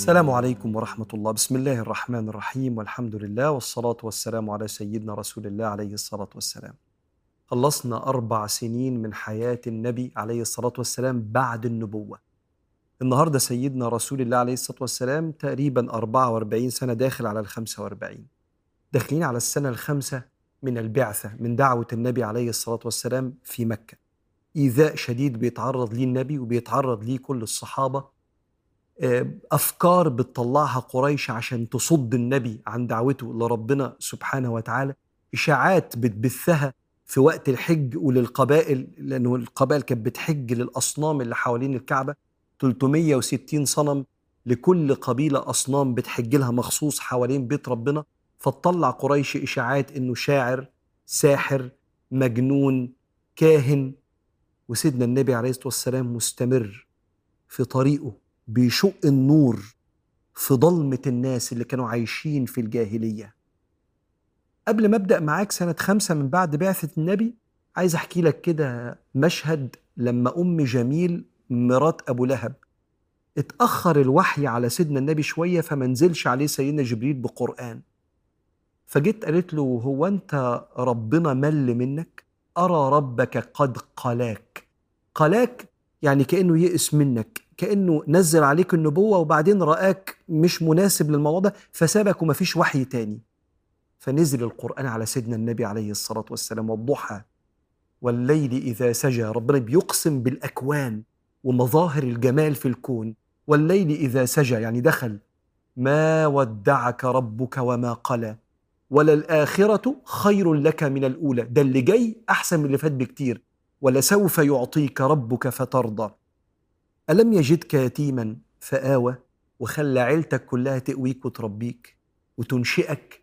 السلام عليكم ورحمة الله. بسم الله الرحمن الرحيم. والحمد لله والصلاة والسلام على سيدنا رسول الله عليه الصلاة والسلام. خلصنا أربع سنين من حياة النبي عليه الصلاة والسلام بعد النبوة. النهاردة سيدنا رسول الله عليه الصلاة والسلام تقريبا 44 سنة داخل على ال 45 داخلين على السنة الخامسة من البعثة من دعوة النبي عليه الصلاة والسلام في مكة. إيذاء شديد بيتعرض ليه النبي وبيتعرض ليه كل الصحابة. أفكار بتطلعها قريش عشان تصد النبي عن دعوته لربنا سبحانه وتعالى. إشاعات بتبثها في وقت الحج وللقبائل لأنه القبائل كانت بتحج للأصنام اللي حوالين الكعبة. 360 صنم لكل قبيلة أصنام بتحج لها مخصوص حوالين بيت ربنا. فتطلع قريش إشاعات إنه شاعر ساحر مجنون كاهن. وسيدنا النبي عليه الصلاة والسلام مستمر في طريقه. بيشق النور في ضلمة الناس اللي كانوا عايشين في الجاهلية. قبل ما أبدأ معاك سنة خمسة من بعد بعثة النبي عايز أحكي لك كده مشهد لما أم جميل مرات أبو لهب اتأخر الوحي على سيدنا النبي شوية فما نزلش عليه سيدنا جبريل بقرآن. فجيت قالت له هو أنت ربنا مل منك؟ أرى ربك قد قلاك. قلاك يعني كأنه يئس منك. كأنه نزل عليك النبوة وبعدين رآك مش مناسب للموضوع ده فسابك ومفيش وحي تاني. فنزل القرآن على سيدنا النبي عليه الصلاة والسلام والضحى والليل إذا سجى. ربنا بيقسم بالأكوان ومظاهر الجمال في الكون. والليل إذا سجى يعني دخل. ما ودعك ربك وما قلى. وللآخرة خير لك من الأولى. ده اللي جاي أحسن من اللي فات بكتير. ولسوف يعطيك ربك فترضى. ألم يجدك يتيما؟ فآوى وخلى عيلتك كلها تقويك وتربيك وتنشئك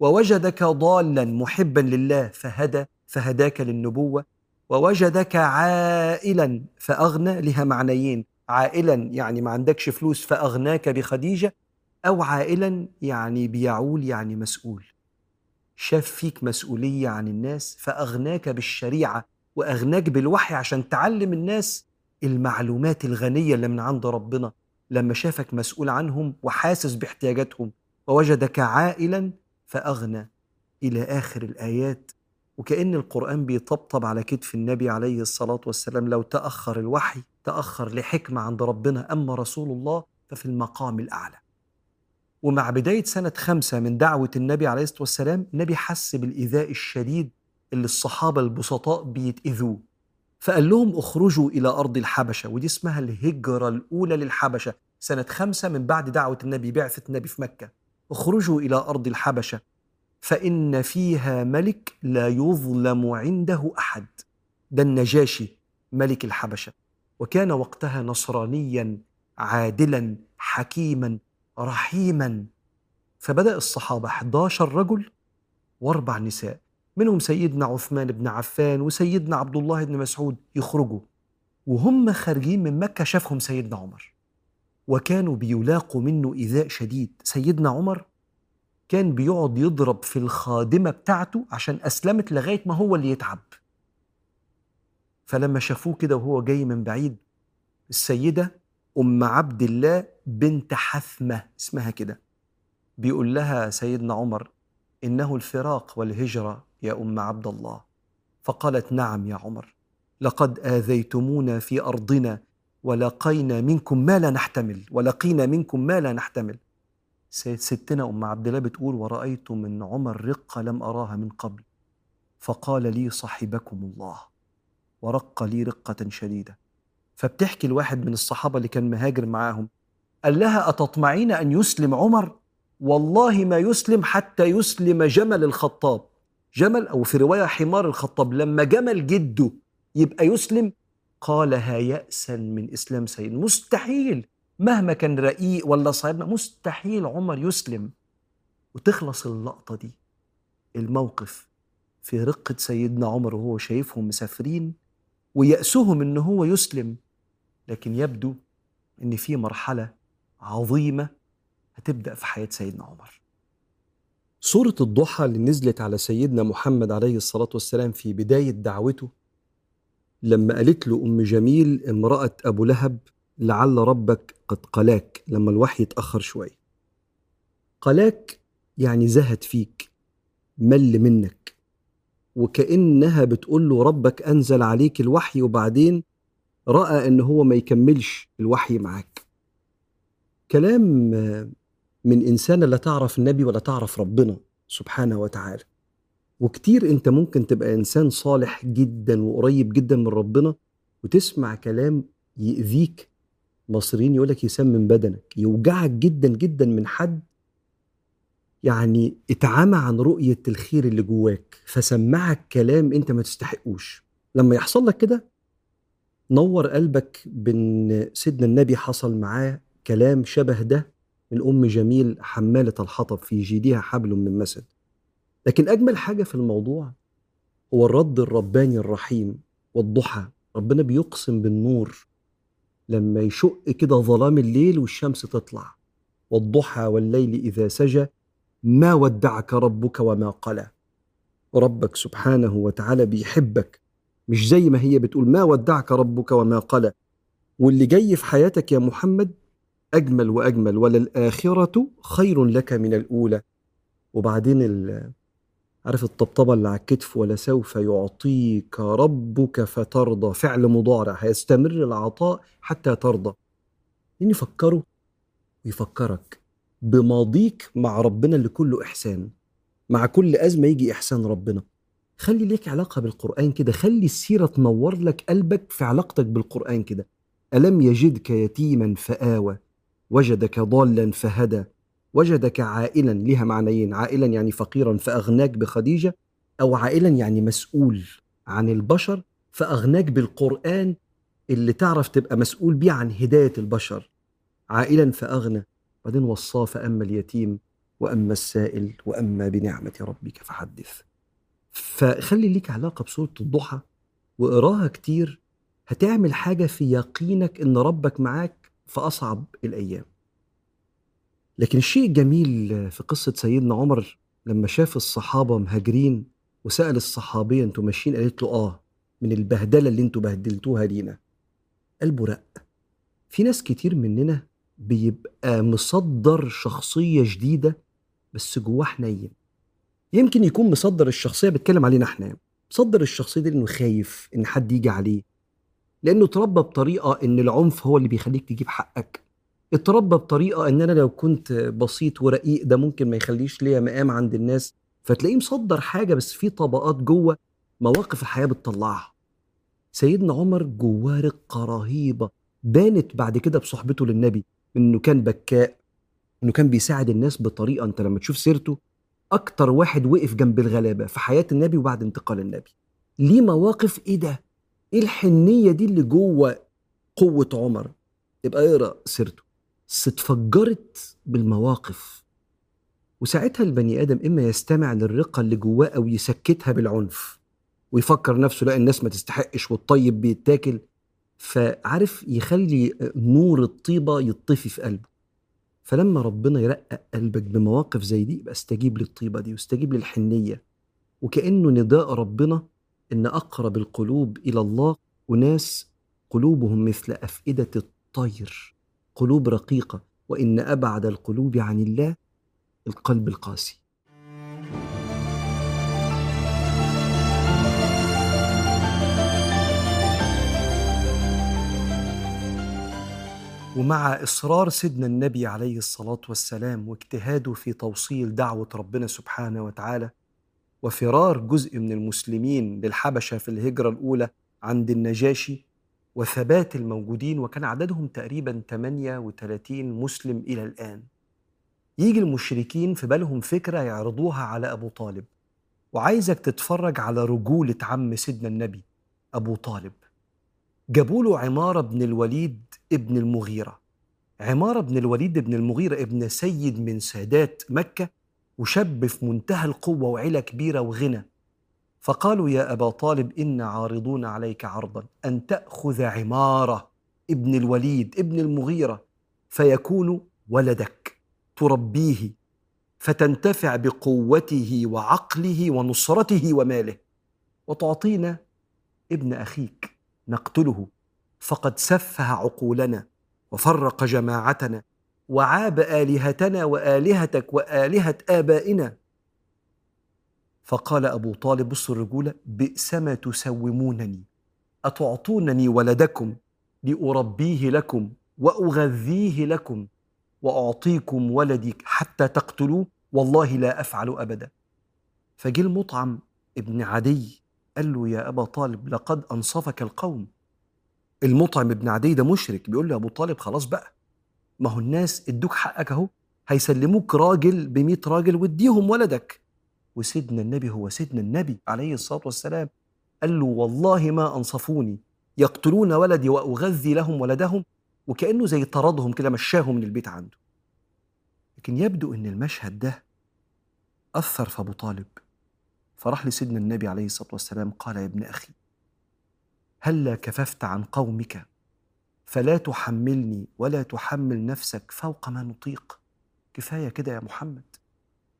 ووجدك ضالا محبا لله فهدى فهداك للنبوة ووجدك عائلا فأغنى لها معنيين. عائلا يعني ما عندكش فلوس فأغناك بخديجة أو عائلا يعني بيعول يعني مسؤول. شاف فيك مسؤولية عن الناس فأغناك بالشريعة وأغناك بالوحي عشان تعلم الناس المعلومات الغنية اللي من عند ربنا لما شافك مسؤول عنهم وحاسس باحتياجاتهم ووجدك عائلا فأغنى إلى آخر الآيات. وكأن القرآن بيطبطب على كتف النبي عليه الصلاة والسلام لو تأخر الوحي تأخر لحكمة عند ربنا أما رسول الله ففي المقام الأعلى. ومع بداية سنة خمسة من دعوة النبي عليه الصلاة والسلام النبي حس بالإيذاء الشديد اللي الصحابة البسطاء بيتأذوه. فقال لهم اخرجوا إلى أرض الحبشة ودي اسمها الهجرة الأولى للحبشة سنة خمسة من بعد دعوة النبي بعثة النبي في مكة. اخرجوا إلى أرض الحبشة فإن فيها ملك لا يظلم عنده أحد. ده النجاشي ملك الحبشة. وكان وقتها نصرانيا عادلا حكيما رحيما. فبدأ الصحابة 11 رجل وأربع نساء. منهم سيدنا عثمان بن عفان وسيدنا عبد الله بن مسعود يخرجوا. وهم خارجين من مكة شافهم سيدنا عمر. وكانوا بيلاقوا منه إيذاء شديد. سيدنا عمر كان بيقعد يضرب في الخادمة بتاعته عشان أسلمت لغاية ما هو اللي يتعب. فلما شافوه كده وهو جاي من بعيد السيدة أم عبد الله بنت حثمة اسمها كده بيقول لها سيدنا عمر إنه الفراق والهجرة يا أم عبد الله. فقالت نعم يا عمر. لقد آذيتمونا في أرضنا ولقينا منكم ما لا نحتمل ولقينا منكم ما لا نحتمل. ستنا أم عبد الله بتقول ورأيت من عمر رقة لم أراها من قبل. فقال لي صاحبكم الله. ورق لي رقة شديدة. فبتحكي الواحد من الصحابة اللي كان مهاجر معاهم. قال لها أتطمعين أن يسلم عمر؟ والله ما يسلم حتى يسلم جمل الخطاب. جمل أو في رواية حمار الخطاب لما جمل جده يبقى يسلم قالها يأسا من إسلام سيد مستحيل مهما كان رقيق ولا صاحبنا مستحيل عمر يسلم. وتخلص اللقطة دي الموقف في رقة سيدنا عمر وهو شايفهم مسافرين ويأسهم إن هو يسلم. لكن يبدو إن في مرحلة عظيمة هتبدأ في حياة سيدنا عمر. سورة الضحى اللي نزلت على سيدنا محمد عليه الصلاة والسلام في بداية دعوته لما قالت له أم جميل امرأة أبو لهب لعل ربك قد قلاك لما الوحي اتأخر شوية. قلاك يعني زهد فيك مل منك وكأنها بتقول له ربك أنزل عليك الوحي وبعدين رأى إن هو ما يكملش الوحي معاك. كلام من إنسانة لا تعرف النبي ولا تعرف ربنا سبحانه وتعالى. وكتير أنت ممكن تبقى إنسان صالح جدا وقريب جدا من ربنا وتسمع كلام يأذيك. مصريين يقولك يسمم بدنك يوجعك جدا جدا من حد يعني اتعامى عن رؤية الخير اللي جواك فسمعك كلام أنت ما تستحقوش. لما يحصل لك كده نور قلبك بأن سيدنا النبي حصل معاه كلام شبه ده أم جميل حمالة الحطب في جيدها حبل من مسد. لكن أجمل حاجة في الموضوع هو الرد الرباني الرحيم والضحى. ربنا بيقسم بالنور لما يشق كده ظلام الليل والشمس تطلع. والضحى والليل إذا سجى ما ودعك ربك وما قلى. ربك سبحانه وتعالى بيحبك مش زي ما هي بتقول ما ودعك ربك وما قلى. واللي جاي في حياتك يا محمد أجمل وأجمل وللآخرة خير لك من الأولى. وبعدين عارف الطبطبة اللي على الكتف ولسوف يعطيك ربك فترضى. فعل مضارع هيستمر العطاء حتى ترضى. إن يفكروا ويفكرك بماضيك مع ربنا اللي كله إحسان مع كل أزمة يجي إحسان ربنا. خلي ليك علاقة بالقرآن كده خلي السيرة تنور لك قلبك في علاقتك بالقرآن كده. ألم يجدك يتيما فآوى. وجدك ضالا فهدى وجدك عائلا لها معنيين عائلا يعني فقيرا فأغناك بخديجة أو عائلا يعني مسؤول عن البشر فأغناك بالقرآن اللي تعرف تبقى مسؤول بيه عن هداية البشر. عائلا فأغنى بعدين وصاه فأما اليتيم وأما السائل وأما بنعمة ربك فحدث. فخلي ليك علاقة بسورة الضحى واقراها كتير هتعمل حاجة في يقينك إن ربك معاك في أصعب الأيام. لكن الشيء الجميل في قصة سيدنا عمر لما شاف الصحابة مهاجرين وسأل الصحابية أنتوا ماشيين؟ قالت له آه من البهدلة اللي أنتوا بهدلتوها لينا. قلبه رق في ناس كتير مننا بيبقى مصدر شخصية جديدة بس جواه حنين. يمكن يكون مصدر الشخصية بيتكلم علينا إحنا مصدر الشخصية دي انه خايف إن حد يجي عليه. لأنه اتربى بطريقة إن العنف هو اللي بيخليك تجيب حقك. اتربى بطريقة إن أنا لو كنت بسيط ورقيق ده ممكن ما يخليش ليا مقام عند الناس. فتلاقيه مصدر حاجة بس في طبقات جوه مواقف الحياة بتطلعها. سيدنا عمر جواه رقة رهيبة بانت بعد كده بصحبته للنبي إنه كان بكاء إنه كان بيساعد الناس بطريقة أنت لما تشوف سيرته أكتر واحد وقف جنب الغلابة في حياة النبي وبعد انتقال النبي. ليه مواقف إيه ده؟ إيه الحنية دي اللي جوه قوة عمر؟ يبقى اقرأ سيرته. بس اتفجرت بالمواقف وساعتها البني آدم إما يستمع للرقة اللي جواه أو يسكتها بالعنف ويفكر نفسه لا الناس ما تستحقش والطيب بيتاكل. فعارف يخلي نور الطيبة يطفي في قلبه. فلما ربنا يرقق قلبك بمواقف زي دي يبقى استجيب للطيبة دي واستجيب للحنية وكأنه نداء ربنا إن أقرب القلوب إلى الله أناس قلوبهم مثل أفئدة الطير قلوب رقيقة. وإن أبعد القلوب عن الله القلب القاسي. ومع إصرار سيدنا النبي عليه الصلاة والسلام واجتهاده في توصيل دعوة ربنا سبحانه وتعالى وفرار جزء من المسلمين للحبشة في الهجرة الأولى عند النجاشي وثبات الموجودين وكان عددهم تقريبا 38 مسلم إلى الآن. يجي المشركين في بالهم فكرة يعرضوها على أبو طالب. وعايزك تتفرج على رجولة عم سيدنا النبي أبو طالب. جابوا له عمارة بن الوليد ابن المغيرة. عمارة بن الوليد ابن المغيرة ابن سيد من سادات مكة وشاب في منتهى القوة وعلة كبيرة وغنى. فقالوا يا أبا طالب أنا عارضون عليك عرضا أن تأخذ عمارة ابن الوليد ابن المغيرة فيكون ولدك تربيه فتنتفع بقوته وعقله ونصرته وماله. وتعطينا ابن أخيك نقتله. فقد سفه عقولنا وفرق جماعتنا وعاب آلهتنا وآلهتك وآلهة آبائنا. فقال أبو طالب بصوا الرجولة بئس ما تسومونني. أتعطونني ولدكم لأربيه لكم وأغذيه لكم وأعطيكم ولدي حتى تقتلوه؟ والله لا أفعل أبدا. فجه المطعم ابن عدي قال له يا أبا طالب لقد أنصفك القوم. المطعم ابن عدي ده مشرك بيقول له يا ابو طالب خلاص بقى. ما هو الناس ادوك حقك اهو هيسلموك راجل ب راجل واديهم ولدك. وسيدنا النبي هو سيدنا النبي عليه الصلاة والسلام. قال له والله ما أنصفوني. يقتلون ولدي وأغذي لهم ولدهم وكأنه زي طردهم كده مشاهم من البيت عنده. لكن يبدو إن المشهد ده أثر في أبو طالب. فراح لسيدنا النبي عليه الصلاة والسلام قال يا ابن أخي هلا كففت عن قومك فلا تحملني ولا تحمل نفسك فوق ما نطيق. كفاية كده يا محمد.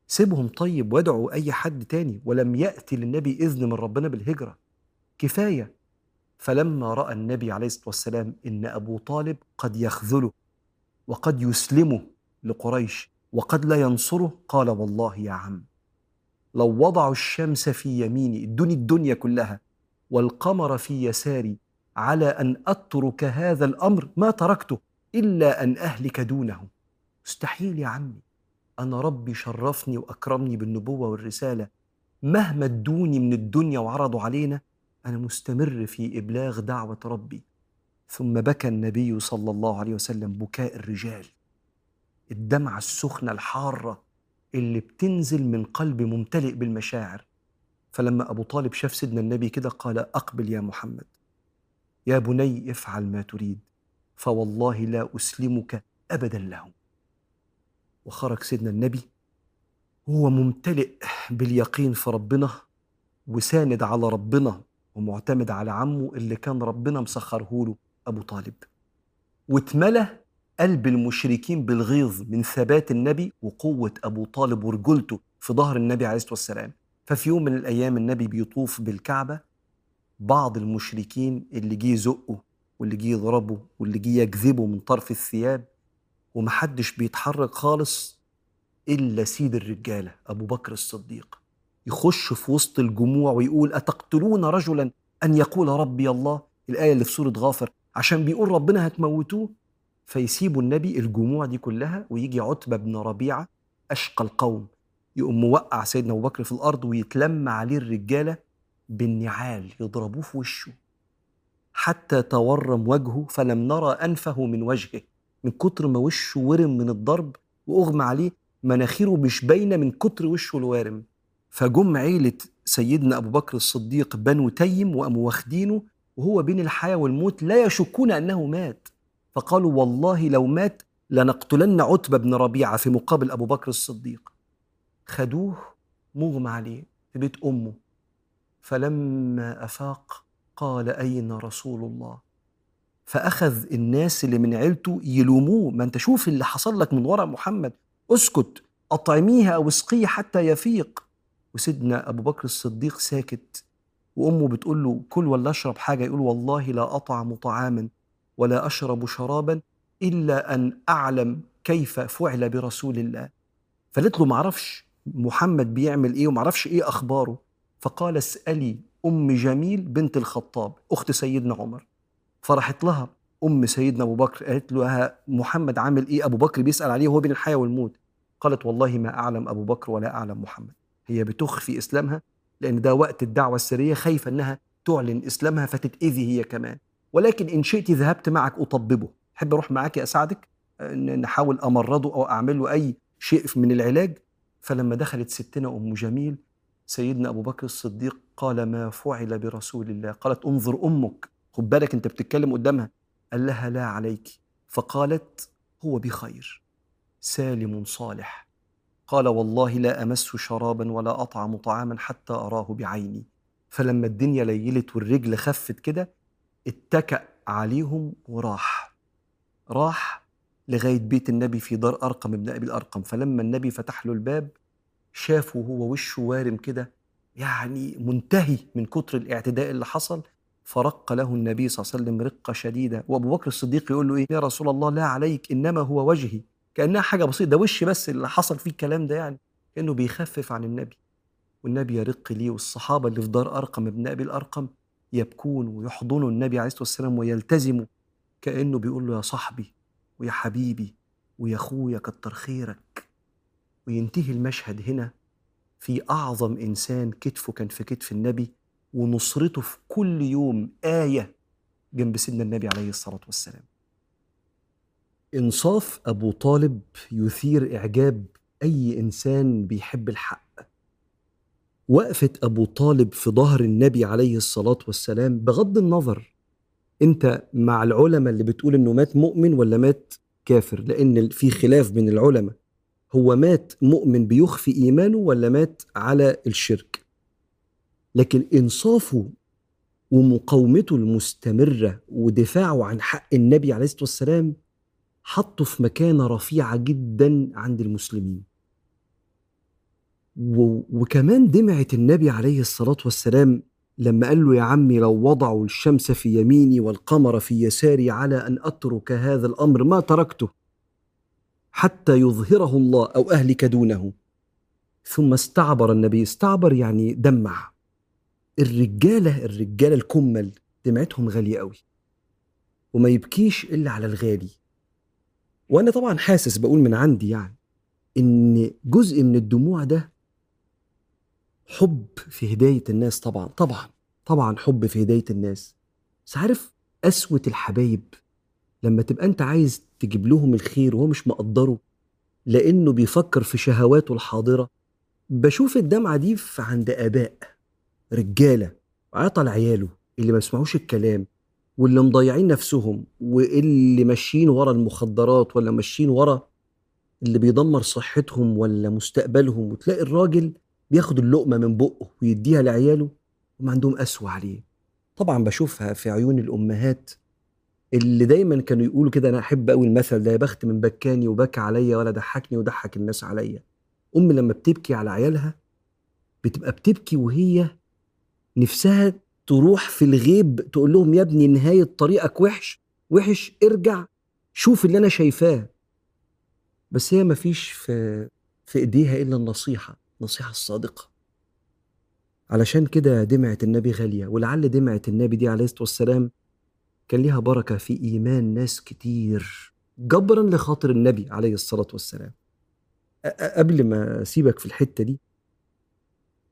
سيبهم طيب وادعوا أي حد تاني ولم يأتي للنبي إذن من ربنا بالهجرة. كفاية. فلما رأى النبي عليه الصلاة والسلام إن أبو طالب قد يخذله وقد يسلمه لقريش وقد لا ينصره قال والله يا عم لو وضعوا الشمس في يميني ادوني الدنيا كلها والقمر في يساري على أن أترك هذا الأمر ما تركته إلا أن أهلك دونه. مستحيل يا عمي. أنا ربي شرفني وأكرمني بالنبوة والرسالة. مهما ادوني من الدنيا وعرضوا علينا أنا مستمر في إبلاغ دعوة ربي. ثم بكى النبي صلى الله عليه وسلم بكاء الرجال. الدمعة السخنة الحارة اللي بتنزل من قلب ممتلئ بالمشاعر. فلما أبو طالب شاف سيدنا النبي كده قال أقبل يا محمد. يا بني افعل ما تريد فوالله لا أسلمك ابدا لهم. وخرج سيدنا النبي هو ممتلئ باليقين في ربنا وساند على ربنا ومعتمد على عمه اللي كان ربنا مسخره له أبو طالب. واتملى قلب المشركين بالغيظ من ثبات النبي وقوة أبو طالب ورجولته في ظهر النبي عليه الصلاة والسلام. ففي يوم من الأيام النبي بيطوف بالكعبة بعض المشركين اللي جه يزقه واللي جه يضربه واللي جه يجذبه من طرف الثياب ومحدش بيتحرك خالص إلا سيد الرجالة أبو بكر الصديق. يخش في وسط الجموع ويقول أتقتلون رجلا أن يقول ربي الله؟ الآية اللي في سورة غافر. عشان بيقول ربنا هتموتوه. فيسيبوا النبي الجموع دي كلها ويجي عتبة بن ربيعة أشقى القوم. يقوم موقع سيدنا أبو بكر في الأرض ويتلم عليه الرجالة بالنعال يضربوه في وشه. حتى تورم وجهه فلم نرى أنفه من وجهه. من كتر ما وشه ورم من الضرب وأغمى عليه مناخيره مش باينة من كتر وشه الوارم. فجم عيلة سيدنا أبو بكر الصديق بنو تيم وقاموا واخدينه وهو بين الحياة والموت لا يشكون أنه مات. فقالوا والله لو مات لنقتلن عتبة بن ربيعة في مقابل أبو بكر الصديق. خدوه مغمى عليه في بيت أمه. فلما أفاق قال أين رسول الله؟ فأخذ الناس اللي من عيلته يلوموه. ما أنت شوف اللي حصل لك من وراء محمد. اسكت أطعميها أو اسقيه حتى يفيق. وسيدنا أبو بكر الصديق ساكت وأمه بتقول له كل ولا أشرب حاجة يقول والله لا أطعم طعاما ولا أشرب شرابا إلا أن أعلم كيف فعل برسول الله. فقالت له معرفش محمد بيعمل إيه ومعرفش إيه أخباره. فقال اسألي أم جميل بنت الخطاب أخت سيدنا عمر. فرحت لها أم سيدنا أبو بكر قالت له محمد عامل إيه؟ أبو بكر بيسأل عليه وهو بين الحياة والموت. قالت والله ما أعلم أبو بكر ولا أعلم محمد. هي بتخفي إسلامها لأن ده وقت الدعوة السرية خايفة إنها تعلن إسلامها فتتأذي هي كمان. ولكن إن شئت ذهبت معك أطببه. أحب أروح معاك أساعدك؟ نحاول أمرضه أو أعمل له أي شيء من العلاج. فلما دخلت ستنا أم جميل سيدنا أبو بكر الصديق قال ما فعل برسول الله. قالت انظر أمك. خد بالك أنت بتتكلم قدامها. قال لها لا عليك. فقالت هو بخير. سالم صالح. قال والله لا أمس شرابا ولا أطعم طعاما حتى أراه بعيني. فلما الدنيا ليلت والرجل خفت كده اتكأ عليهم وراح. راح لغاية بيت النبي في دار أرقم ابن أبي الأرقم. فلما النبي فتح له الباب شافه وهو وشه وارم كده يعني منتهي من كتر الاعتداء اللي حصل فرق له النبي صلى الله عليه وسلم رقة شديدة. وأبو بكر الصديق يقول له إيه؟ يا رسول الله لا عليك إنما هو وجهي. كأنها حاجة بسيطة. ده وش بس اللي حصل فيه الكلام ده يعني. كأنه بيخفف عن النبي. والنبي يرق ليه والصحابة اللي في دار أرقم ابن أبي الأرقم يبكون ويحضنوا النبي عليه الصلاة والسلام ويلتزموا. كأنه بيقول له يا صاحبي ويا حبيبي ويا أخويا كتر خيرك. وينتهي المشهد هنا في أعظم إنسان كتفه كان في كتف النبي ونصرته في كل يوم آية جنب سيدنا النبي عليه الصلاة والسلام. إنصاف أبو طالب يثير إعجاب أي إنسان بيحب الحق. وقفة أبو طالب في ظهر النبي عليه الصلاة والسلام بغض النظر أنت مع العلماء اللي بتقول إنه مات مؤمن ولا مات كافر لأن في خلاف بين العلماء. هو مات مؤمن بيخفي إيمانه ولا مات على الشرك؟ لكن إنصافه ومقاومته المستمرة ودفاعه عن حق النبي عليه الصلاة والسلام حطه في مكانة رفيعة جدا عند المسلمين. وكمان دمعة النبي عليه الصلاة والسلام لما قال له يا عمي لو وضعوا الشمس في يميني والقمر في يساري على أن أترك هذا الأمر ما تركته. حتى يظهره الله أو أهلك دونه. ثم استعبر النبي. استعبر يعني دمع. الرجالة الرجالة الكمل دمعتهم غالية قوي وما يبكيش إلا على الغالي. وأنا طبعا حاسس بقول من عندي يعني إن جزء من الدموع ده حب في هداية الناس طبعا طبعا طبعا حب في هداية الناس. بس عارف قسوة الحبايب؟ لما تبقى أنت عايز تجيب لهم الخير وهو مش مقدره لأنه بيفكر في شهواته الحاضرة. بشوف الدمعة دي عند آباء رجالة عطل عياله اللي ما بيسمعوش الكلام واللي مضيعين نفسهم واللي ماشيين ورا المخدرات ولا ماشيين ورا اللي بيدمر صحتهم ولا مستقبلهم. وتلاقي الراجل بياخد اللقمة من بقه ويديها لعياله وما عندهم قسوة عليه. طبعا بشوفها في عيون الأمهات اللي دايما كانوا يقولوا كده أنا أحب أوي المثل ده يا بخت من بكاني وبكى عليا ولا ضحكني وضحك الناس عليا. أم لما بتبكي على عيالها بتبقى بتبكي وهي نفسها تروح في الغيب تقول لهم يا ابني نهاية طريقك وحش وحش ارجع شوف اللي أنا شايفاه. بس هي مفيش في في إيديها إلا النصيحة النصيحة الصادقة. علشان كده دمعة النبي غالية ولعل دمعة النبي دي عليه الصلاة والسلام كان ليها بركة في إيمان ناس كتير جبرا لخاطر النبي عليه الصلاة والسلام. قبل ما أسيبك في الحتة دي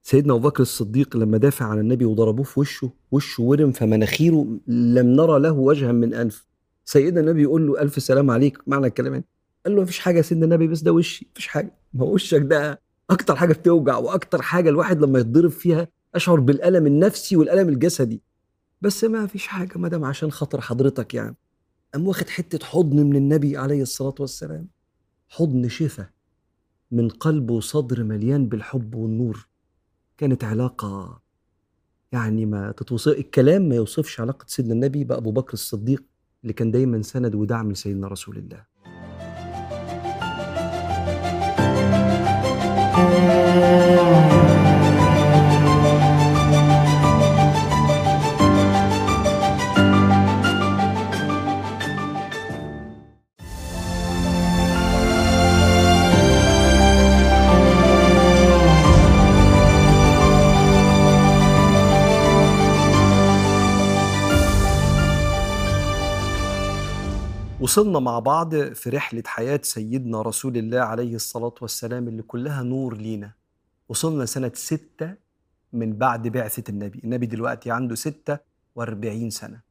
سيدنا أبو بكر الصديق لما دافع عن النبي وضربوه في وشه وشه ورم فمناخيره لم نرى له وجها من أنف. سيدنا النبي يقول له ألف سلام عليك معنى الكلام قال له مفيش حاجة يا سيدنا النبي بس ده وشي مفيش حاجة. ما وشك ده أكتر حاجة بتوجع وأكتر حاجة الواحد لما يتضرب فيها أشعر بالألم النفسي والألم الجسدي. بس ما فيش حاجة ما دام عشان خاطر حضرتك يعني. قام واخد حتة حضن من النبي عليه الصلاة والسلام. حضن شفا من قلب وصدر مليان بالحب والنور. كانت علاقة يعني ما تتوصف الكلام ما يوصفش علاقة سيدنا النبي بأبو بكر الصديق اللي كان دايما سند ودعم لسيدنا رسول الله. وصلنا مع بعض في رحلة حياة سيدنا رسول الله عليه الصلاة والسلام اللي كلها نور لينا. وصلنا سنة ستة من بعد بعثة النبي. النبي دلوقتي عنده ستة وأربعين سنة.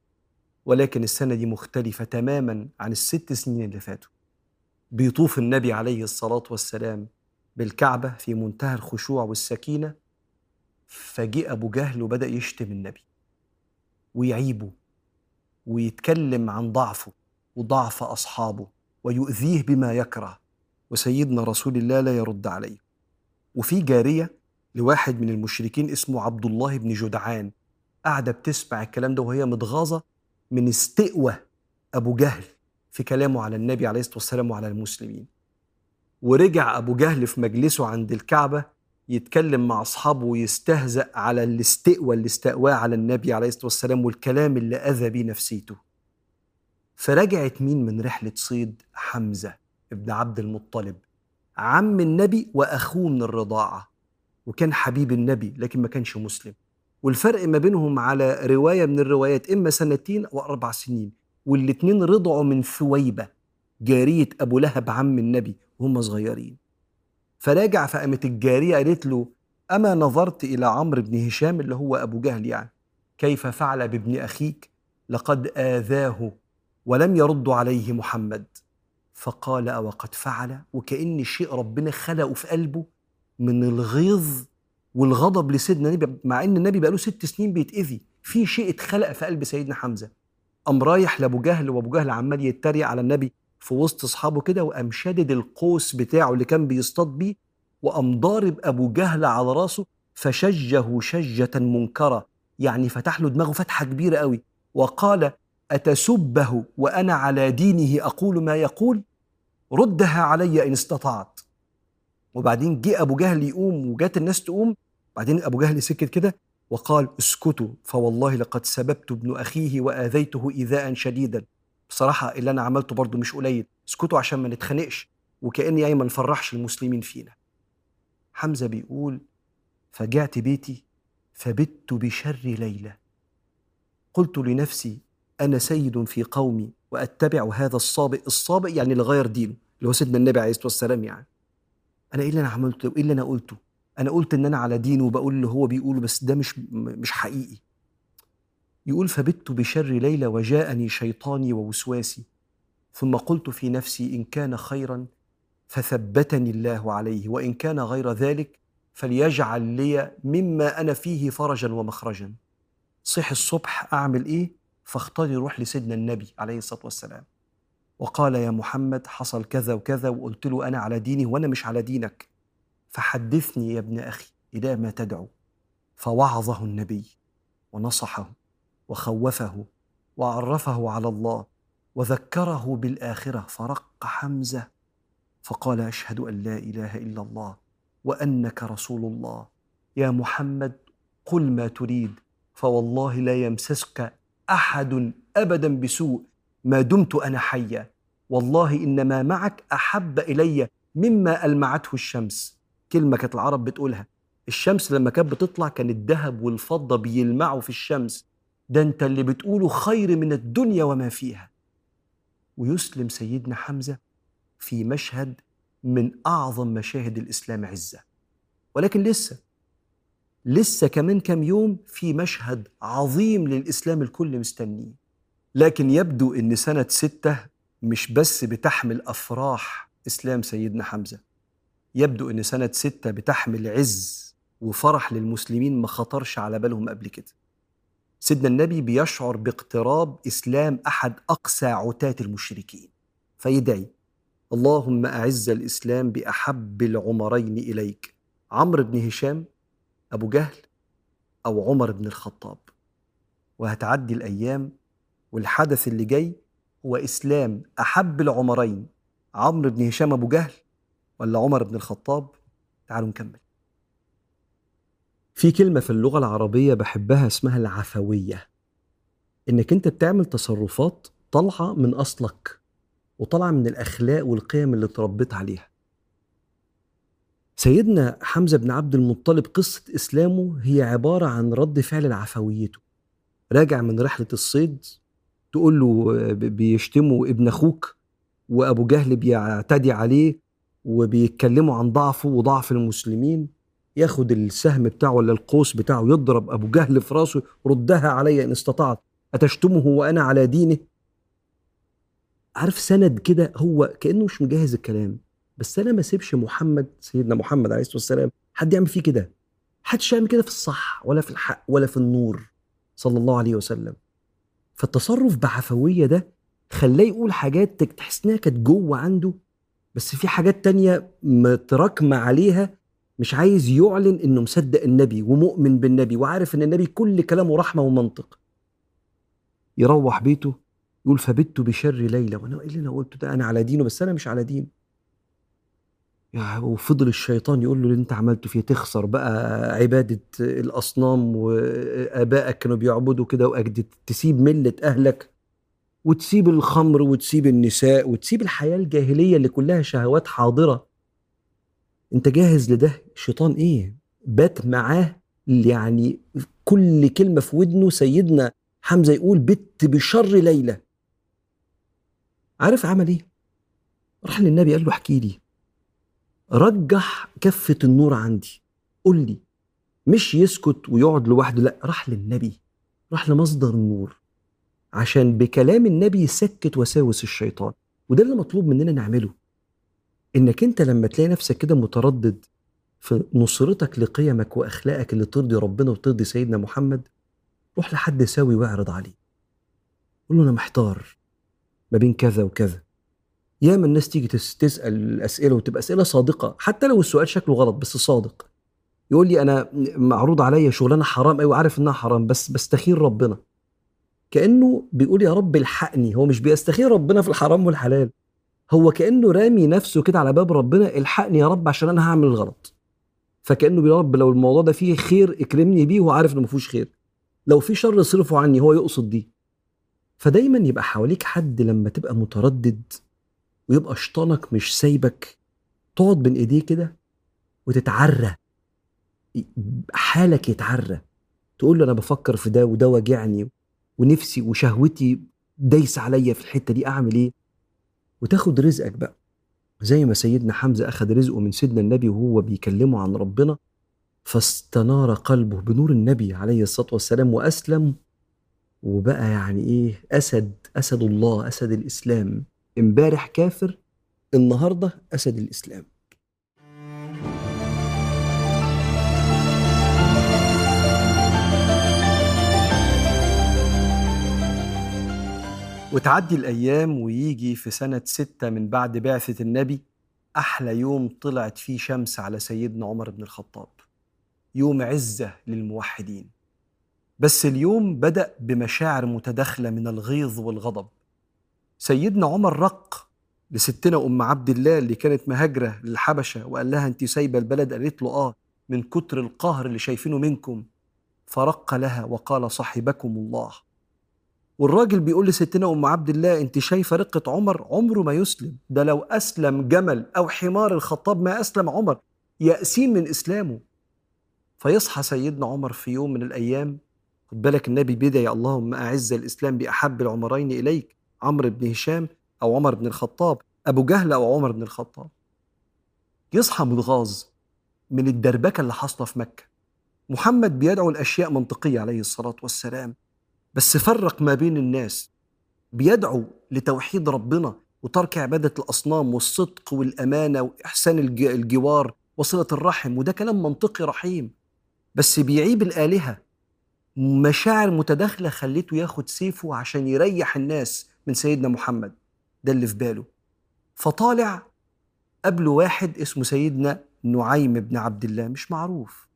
ولكن السنة دي مختلفة تماما عن الست سنين اللي فاتوا. بيطوف النبي عليه الصلاة والسلام بالكعبة في منتهى الخشوع والسكينة. فجاء أبو جهل وبدأ يشتم النبي. ويعيبه. ويتكلم عن ضعفه. وضعف أصحابه ويؤذيه بما يكره وسيدنا رسول الله لا يرد عليه. وفي جارية لواحد من المشركين اسمه عبد الله بن جدعان قاعدة بتسمع الكلام ده وهي متغاظة من استقوى أبو جهل في كلامه على النبي عليه الصلاة والسلام وعلى المسلمين. ورجع أبو جهل في مجلسه عند الكعبة يتكلم مع أصحابه ويستهزأ على الاستقوى اللي استقواه على النبي عليه الصلاة والسلام والكلام اللي أذى بيه نفسيته. فرجعت مين من رحلة صيد؟ حمزة ابن عبد المطلب. عم النبي وأخوه من الرضاعة. وكان حبيب النبي لكن ما كانش مسلم. والفرق ما بينهم على رواية من الروايات إما سنتين أو أربع سنين. والاتنين رضعوا من ثويبة جارية أبو لهب عم النبي وهم صغيرين. فراجع فقامت الجارية قالت له أما نظرت إلى عمرو بن هشام اللي هو أبو جهل يعني كيف فعل بابن أخيك؟ لقد آذاه ولم يرد عليه محمد. فقال وقد فعل وكأن شيء ربنا خلقه في قلبه من الغيظ والغضب لسيدنا النبي مع إن النبي بقاله ست سنين بيتأذي في شيء اتخلق في قلب سيدنا حمزة. قام رايح لأبو جهل وأبو جهل عمال يتريق على النبي في وسط أصحابه كده وقام شادد القوس بتاعه اللي كان بيصطاد بيه وقام ضارب أبو جهل على رأسه فشجه شجة منكرة يعني فتح له دماغه فتحة كبيرة قوي وقال أتسبه وأنا على دينه أقول ما يقول؟ ردها علي إن استطعت. وبعدين جه أبو جهل يقوم وجات الناس تقوم. بعدين أبو جهل سكت كده وقال اسكتوا فوالله لقد سببت ابن أخيه وآذيته إيذاء شديدا. بصراحة اللي أنا عملته برضه مش قليل. اسكتوا عشان ما نتخانقش وكأني يعني ما نفرحش المسلمين فينا. حمزة بيقول فجعت بيتي فبت بشر ليلة. قلت لنفسي أنا سيد في قومي وأتبع هذا الصابئ الصابئ يعني اللي غير دينه اللي هو سيدنا النبي عليه الصلاة والسلام يعني. أنا إيه اللي أنا عملته؟ إيه اللي أنا قلته؟ أنا قلت إن أنا على دينه وبقول اللي هو بيقوله بس ده مش مش حقيقي. يقول فبت بشر ليلة وجاءني شيطاني ووسواسي ثم قلت في نفسي إن كان خيرا فثبتني الله عليه وإن كان غير ذلك فليجعل لي مما أنا فيه فرجا ومخرجا. صح الصبح أعمل إيه؟ فاختار يروح لسيدنا النبي عليه الصلاة والسلام. وقال يا محمد حصل كذا وكذا وقلت له أنا على ديني وأنا مش على دينك. فحدثني يا ابن أخي إلى ما تدعو. فوعظه النبي ونصحه وخوفه وعرفه على الله وذكره بالآخرة فرق حمزة. فقال أشهد أن لا إله إلا الله وأنك رسول الله. يا محمد قل ما تريد فوالله لا يمسسك أحد أبدا بسوء. ما دمت أنا حيا. والله إن ما معك أحب إلي مما ألمعته الشمس. كلمة كانت العرب بتقولها. الشمس لما كانت بتطلع كان الذهب والفضة بيلمعوا في الشمس. ده أنت اللي بتقوله خير من الدنيا وما فيها. ويسلم سيدنا حمزة في مشهد من أعظم مشاهد الإسلام عزة. ولكن لسه لسه كمان كم يوم في مشهد عظيم للإسلام الكل مستنيه. لكن يبدو أن سنة ستة مش بس بتحمل أفراح إسلام سيدنا حمزة. يبدو أن سنة ستة بتحمل عز وفرح للمسلمين ما خطرش على بالهم قبل كده. سيدنا النبي بيشعر باقتراب إسلام أحد أقسى عتاة المشركين. فيدعي اللهم أعز الإسلام بأحب العمرين إليك. عمرو بن هشام أبو جهل أو عمر بن الخطاب. وهتعدي الأيام والحدث اللي جاي هو إسلام أحب العمرين. عمرو بن هشام أبو جهل ولا عمر بن الخطاب؟ تعالوا نكمل. في كلمة في اللغة العربية بحبها اسمها العفوية. إنك أنت بتعمل تصرفات طالعة من أصلك وطالعة من الأخلاق والقيم اللي اتربيت عليها. سيدنا حمزة بن عبد المطلب قصة إسلامه هي عبارة عن رد فعل لعفويته. راجع من رحلة الصيد تقول له بيشتموا ابن أخوك وأبو جهل بيعتدي عليه وبيتكلموا عن ضعفه وضعف المسلمين ياخد السهم بتاعه ولا القوس بتاعه يضرب أبو جهل في راسه ردها علي إن استطعت أتشتمه وأنا على دينه؟ عارف سند كده هو كأنه مش مجهز الكلام. بس أنا ما سيبش محمد سيدنا محمد عليه الصلاة والسلام حد يعمل فيه كده. حدش يعمل كده في الصح ولا في الحق ولا في النور صلى الله عليه وسلم. فالتصرف بعفوية ده خلاه يقول حاجات تحس إنها كانت جوه عنده بس في حاجات تانية متراكمة عليها مش عايز يعلن إنه مصدق النبي ومؤمن بالنبي وعارف إن النبي كل كلامه رحمة ومنطق. يروح بيته يقول فبت بشر ليلى. وأنا إيه اللي أنا قلته ده؟ أنا على دينه بس أنا مش على دين يعني وفضل الشيطان يقول له اللي انت عملته فيه تخسر بقى عبادة الأصنام وآبائك كانوا بيعبدوا كده وأجدد تسيب ملة أهلك وتسيب الخمر وتسيب النساء وتسيب الحياة الجاهلية اللي كلها شهوات حاضرة. انت جاهز لده؟ الشيطان إيه؟ بات معاه يعني كل كلمة في ودنه سيدنا حمزة يقول بت بشر ليلة عارف عمل إيه؟ راح للنبي قال له احكي لي. رجح كفة النور عندي. قول لي مش يسكت ويقعد لوحده لا راح للنبي راح لمصدر النور. عشان بكلام النبي يسكت وساوس الشيطان. وده اللي مطلوب مننا نعمله. إنك أنت لما تلاقي نفسك كده متردد في نصرتك لقيمك وأخلاقك اللي ترضي ربنا وترضي سيدنا محمد روح لحد سوي واعرض عليه. قول له أنا محتار ما بين كذا وكذا. ياما الناس تيجي تسأل الأسئلة وتبقى أسئلة صادقة حتى لو السؤال شكله غلط بس صادق. يقول لي أنا معروض عليا شغلانة حرام أيوه عارف إنها حرام بس بستخير ربنا. كأنه بيقول يا رب الحقني هو مش بيستخير ربنا في الحرام والحلال. هو كأنه رامي نفسه كده على باب ربنا الحقني يا رب عشان أنا هعمل الغلط. فكأنه بيقول رب لو الموضوع ده فيه خير اكرمني بيه وهو عارف إنه ما فيهوش خير. لو في شر اصرفه عني هو يقصد دي. فدايما يبقى حواليك حد لما تبقى متردد ويبقى شيطانك مش سايبك تقعد بين إيديه كده وتتعرى. حالك يتعرى. تقول له أنا بفكر في ده وده واجعني ونفسي وشهوتي دايس عليا في الحتة دي أعمل إيه؟ وتاخد رزقك بقى. زي ما سيدنا حمزة أخذ رزقه من سيدنا النبي وهو بيكلمه عن ربنا فاستنار قلبه بنور النبي عليه الصلاة والسلام وأسلم. وبقى يعني إيه؟ أسد أسد الله أسد الإسلام. امبارح كافر النهارده أسد الإسلام. وتعدي الأيام ويجي في سنة ستة من بعد بعثة النبي أحلى يوم طلعت فيه شمس على سيدنا عمر بن الخطاب. يوم عزة للموحدين. بس اليوم بدأ بمشاعر متداخلة من الغيظ والغضب. سيدنا عمر رق لستنا أم عبد الله اللي كانت مهاجرة للحبشة وقال لها أنت سايبة البلد قالت له آه من كتر القهر اللي شايفينه منكم. فرق لها وقال صاحبكم الله. والراجل بيقول لستنا أم عبد الله انت شايفة رقة عمر؟ عمره ما يسلم. ده لو أسلم جمل أو حمار الخطاب ما أسلم عمر يأسين من إسلامه. فيصحى سيدنا عمر في يوم من الأيام. خد بالك النبي بيدعي اللهم أعز الإسلام بأحب العمرين إليك. عمرو بن هشام أو عمر بن الخطاب أبو جهل أو عمر بن الخطاب. يصحى متغاظ من الدربكة اللي حاصلة في مكة. محمد بيدعو الأشياء منطقية عليه الصلاة والسلام بس فرق ما بين الناس. بيدعو لتوحيد ربنا وترك عبادة الأصنام والصدق والأمانة وإحسان الجوار وصلة الرحم وده كلام منطقي رحيم. بس بيعيب الآلهة. مشاعر متداخلة خليته ياخد سيفه عشان يريح الناس. من سيدنا محمد. ده اللي في باله. فطالع قبله واحد اسمه سيدنا نعيم بن عبد الله مش معروف.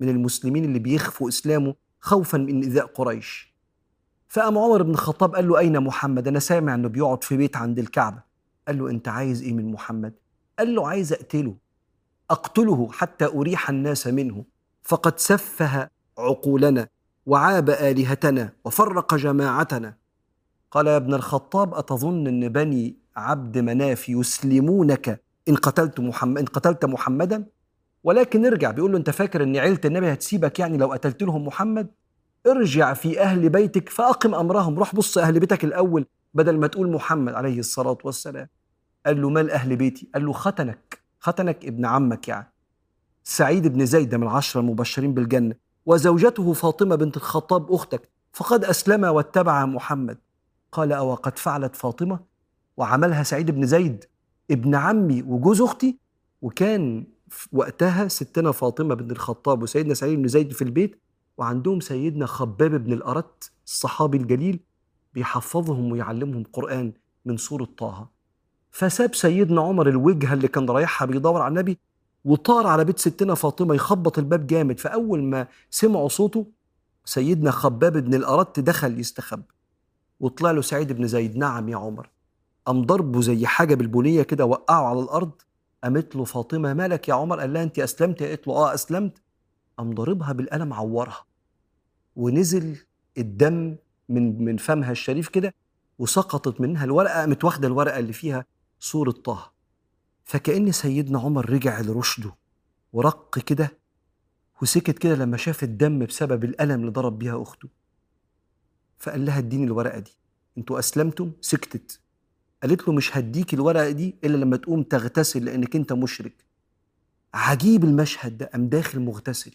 من المسلمين اللي بيخفوا إسلامه خوفا من إيذاء قريش. فقام عمر بن الخطاب قال له أين محمد؟ أنا سامع أنه بيقعد في بيت عند الكعبة. قال له أنت عايز إيه من محمد؟ قال له عايز أقتله. أقتله حتى أريح الناس منه. فقد سفه عقولنا وعاب آلهتنا وفرق جماعتنا. قال يا ابن الخطاب أتظن أن بني عبد مناف يسلمونك إن قتلت محمد إن قتلت محمدا؟ ولكن ارجع بيقول له أنت فاكر أن عيلة النبي هتسيبك يعني لو قتلت لهم محمد؟ ارجع في أهل بيتك فأقم أمرهم روح بص أهل بيتك الأول بدل ما تقول محمد عليه الصلاة والسلام. قال له مال أهل بيتي؟ قال له ختنك ختنك ابن عمك يعني. سعيد بن زيد من العشرة المبشرين بالجنة. وزوجته فاطمة بنت الخطاب أختك. فقد أسلم واتبع محمد. قال أو قد فعلت فاطمة وعملها سعيد بن زيد ابن عمي وجوز أختي وكان وقتها ستنا فاطمة بن الخطاب وسيدنا سعيد بن زيد في البيت وعندهم سيدنا خباب بن الأرت الصحابي الجليل بيحفظهم ويعلمهم قرآن من سورة طه. فساب سيدنا عمر الوجهة اللي كان رايحها بيدور على النبي وطار على بيت ستنا فاطمة يخبط الباب جامد. فأول ما سمعوا صوته سيدنا خباب بن الأرت دخل يستخب وطلع له سعيد بن زيد نعم يا عمر. قام ضربه زي حاجة بالبنية كده وقعه على الأرض. قامت له فاطمة مالك يا عمر؟ قال لها انت أسلمت. قالت له آه أسلمت. قام ضاربها بالقلم عورها. ونزل الدم من من فمها الشريف كده وسقطت منها الورقة قامت واخدة الورقة اللي فيها صورة طه. فكأن سيدنا عمر رجع لرشده ورق كده وسكت كده لما شاف الدم بسبب الألم اللي ضرب بيها أخته. فقال لها اديني الورقة دي. أنتوا أسلمتم؟ سكتت. قالت له مش هديك الورقة دي إلا لما تقوم تغتسل لأنك أنت مشرك. عجيب المشهد ده قام داخل مغتسل.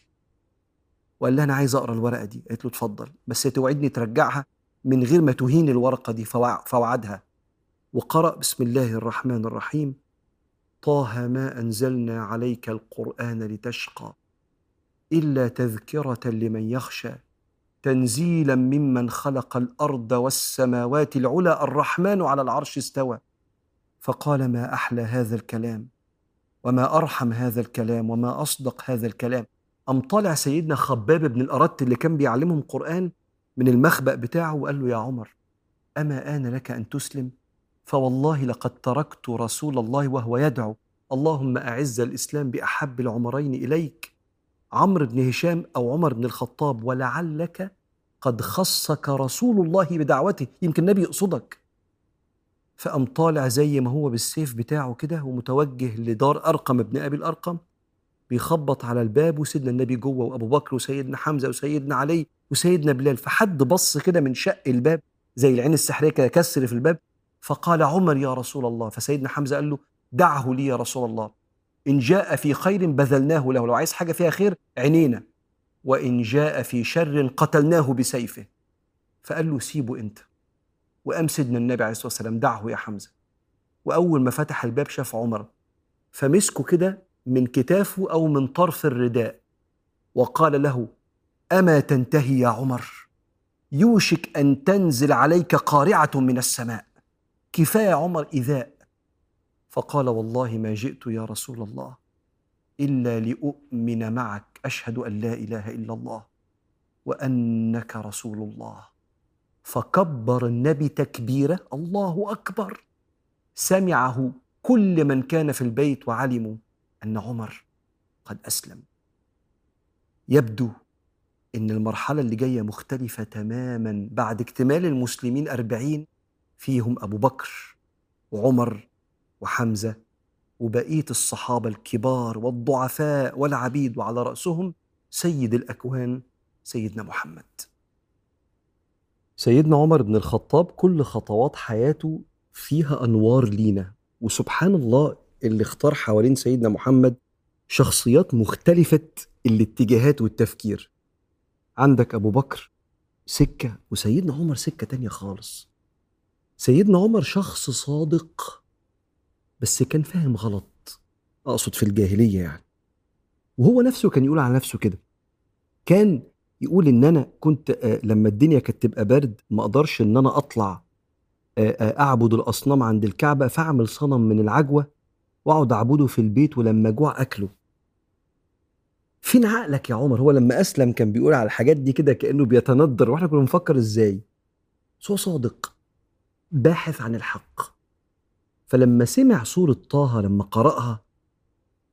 وقال لها أنا عايز أقرأ الورقة دي. قالت له اتفضل. بس توعدني ترجعها من غير ما تهين الورقة دي فوعدها. وقرأ بسم الله الرحمن الرحيم. طه ما أنزلنا عليك القرآن لتشقى إلا تذكرة لمن يخشى. تنزيلا ممن خلق الأرض والسماوات العلى الرحمن على العرش استوى. فقال ما أحلى هذا الكلام؟ وما أرحم هذا الكلام؟ وما أصدق هذا الكلام؟ أم طالع سيدنا خباب بن الأرت اللي كان بيعلمهم قرآن من المخبأ بتاعه وقال له يا عمر أما آن لك أن تسلم؟ فوالله لقد تركت رسول الله وهو يدعو. اللهم أعز الإسلام بأحب العمرين إليك. عمرو بن هشام أو عمر بن الخطاب ولعلك قد خصك رسول الله بدعوته. يمكن النبي يقصدك. فقام طالع زي ما هو بالسيف بتاعه كده ومتوجه لدار أرقم ابن أبي الأرقم بيخبط على الباب وسيدنا النبي جوه وأبو بكر وسيدنا حمزة وسيدنا علي وسيدنا بلال. فحد بص كده من شق الباب زي العين السحرية كده كسر في الباب فقال عمر يا رسول الله. فسيدنا حمزة قال له دعه لي يا رسول الله. إن جاء في خير بذلناه له لو عايز حاجة فيها خير عينينا. وإن جاء في شر قتلناه بسيفه. فقال له سيبه أنت. وقام سيدنا النبي عليه الصلاة والسلام دعه يا حمزة. وأول ما فتح الباب شاف عمر. فمسكه كده من كتافه أو من طرف الرداء. وقال له أما تنتهي يا عمر؟ يوشك أن تنزل عليك قارعة من السماء. كفاية عمر إذاء فقال والله ما جئت يا رسول الله إلا لأؤمن معك أشهد أن لا إله إلا الله وأنك رسول الله. فكبر النبي تكبيره الله أكبر. سمعه كل من كان في البيت وعلموا أن عمر قد أسلم. يبدو إن المرحلة اللي جاية مختلفة تماما بعد اكتمال المسلمين أربعين فيهم أبو بكر وعمر وحمزة وبقية الصحابة الكبار والضعفاء والعبيد وعلى رأسهم سيد الأكوان سيدنا محمد. سيدنا عمر بن الخطاب كل خطوات حياته فيها أنوار لينا وسبحان الله اللي اختار حوالين سيدنا محمد شخصيات مختلفة الاتجاهات والتفكير. عندك أبو بكر سكة وسيدنا عمر سكة تانية خالص. سيدنا عمر شخص صادق بس كان فاهم غلط أقصد في الجاهلية يعني. وهو نفسه كان يقول على نفسه كده. كان يقول إن أنا كنت آه، لما الدنيا كانت تبقى برد ما أقدرش إن أنا أطلع آه، آه، أعبد الأصنام عند الكعبة فأعمل صنم من العجوة وأقعد أعبده في البيت ولما جوع أكله. فين عقلك يا عمر؟ هو لما أسلم كان بيقول على الحاجات دي كده كأنه بيتندر وإحنا كنا بنفكر إزاي؟ بس هو صادق باحث عن الحق. فلما سمع سورة طه لما قرأها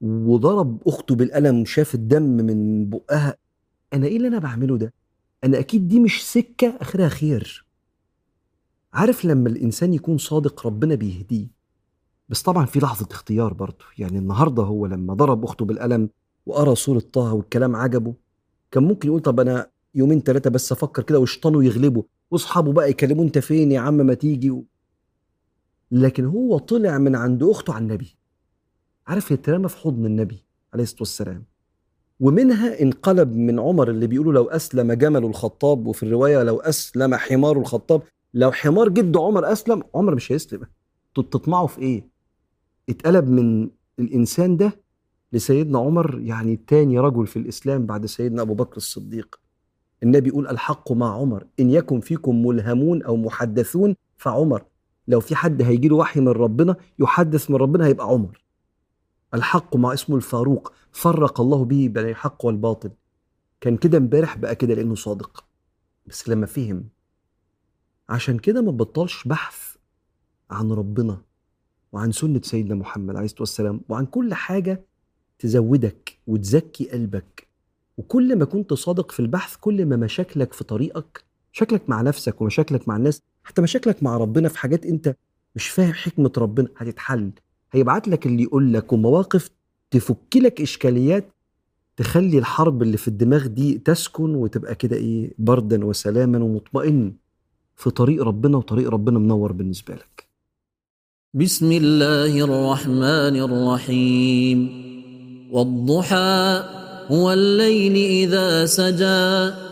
وضرب أخته بالقلم وشاف الدم من بقها أنا إيه اللي أنا بعمله ده؟ أنا أكيد دي مش سكة آخرها خير عارف لما الإنسان يكون صادق ربنا بيهديه بس طبعا في لحظة اختيار برضه يعني النهاردة هو لما ضرب أخته بالقلم وقرأ سورة طه والكلام عجبه كان ممكن يقول طب أنا يومين ثلاثة بس أفكر كده وشيطانه يغلبه وأصحابه بقى يكلموه أنت فين يا عم ما تيجي لكن هو طلع من عند أخته على النبي. عارف يترمى في حضن النبي عليه الصلاة والسلام. ومنها انقلب من عمر اللي بيقولوا لو أسلم جمل الخطاب وفي الرواية لو أسلم حمار الخطاب. لو حمار جد عمر أسلم عمر مش هيسلم. تطمعوا في إيه؟ اتقلب من الإنسان ده لسيدنا عمر يعني تاني رجل في الإسلام بعد سيدنا أبو بكر الصديق. النبي يقول الحق مع عمر. إن يكن فيكم ملهمون أو محدثون فعمر لو في حد هيجي له وحي من ربنا يحدث من ربنا هيبقى عمر. الحق مع اسمه الفاروق. فرق الله به بين الحق والباطل. كان كده امبارح بقى كده لأنه صادق. بس لما فهم. عشان كده ما بطلش بحث عن ربنا وعن سنة سيدنا محمد عليه الصلاة والسلام وعن كل حاجة تزودك وتزكي قلبك. وكل ما كنت صادق في البحث كل ما مشاكلك في طريقك مشاكلك مع نفسك ومشاكلك مع الناس حتى مشاكلك مع ربنا في حاجات انت مش فاهم حكمة ربنا هتتحل. هيبعت لك اللي يقول لك ومواقف تفك لك إشكاليات تخلي الحرب اللي في الدماغ دي تسكن وتبقى كده إيه بردا وسلاما ومطمئن في طريق ربنا وطريق ربنا منور بالنسبة لك. بسم الله الرحمن الرحيم. والضحى هو الليل إذا سجى.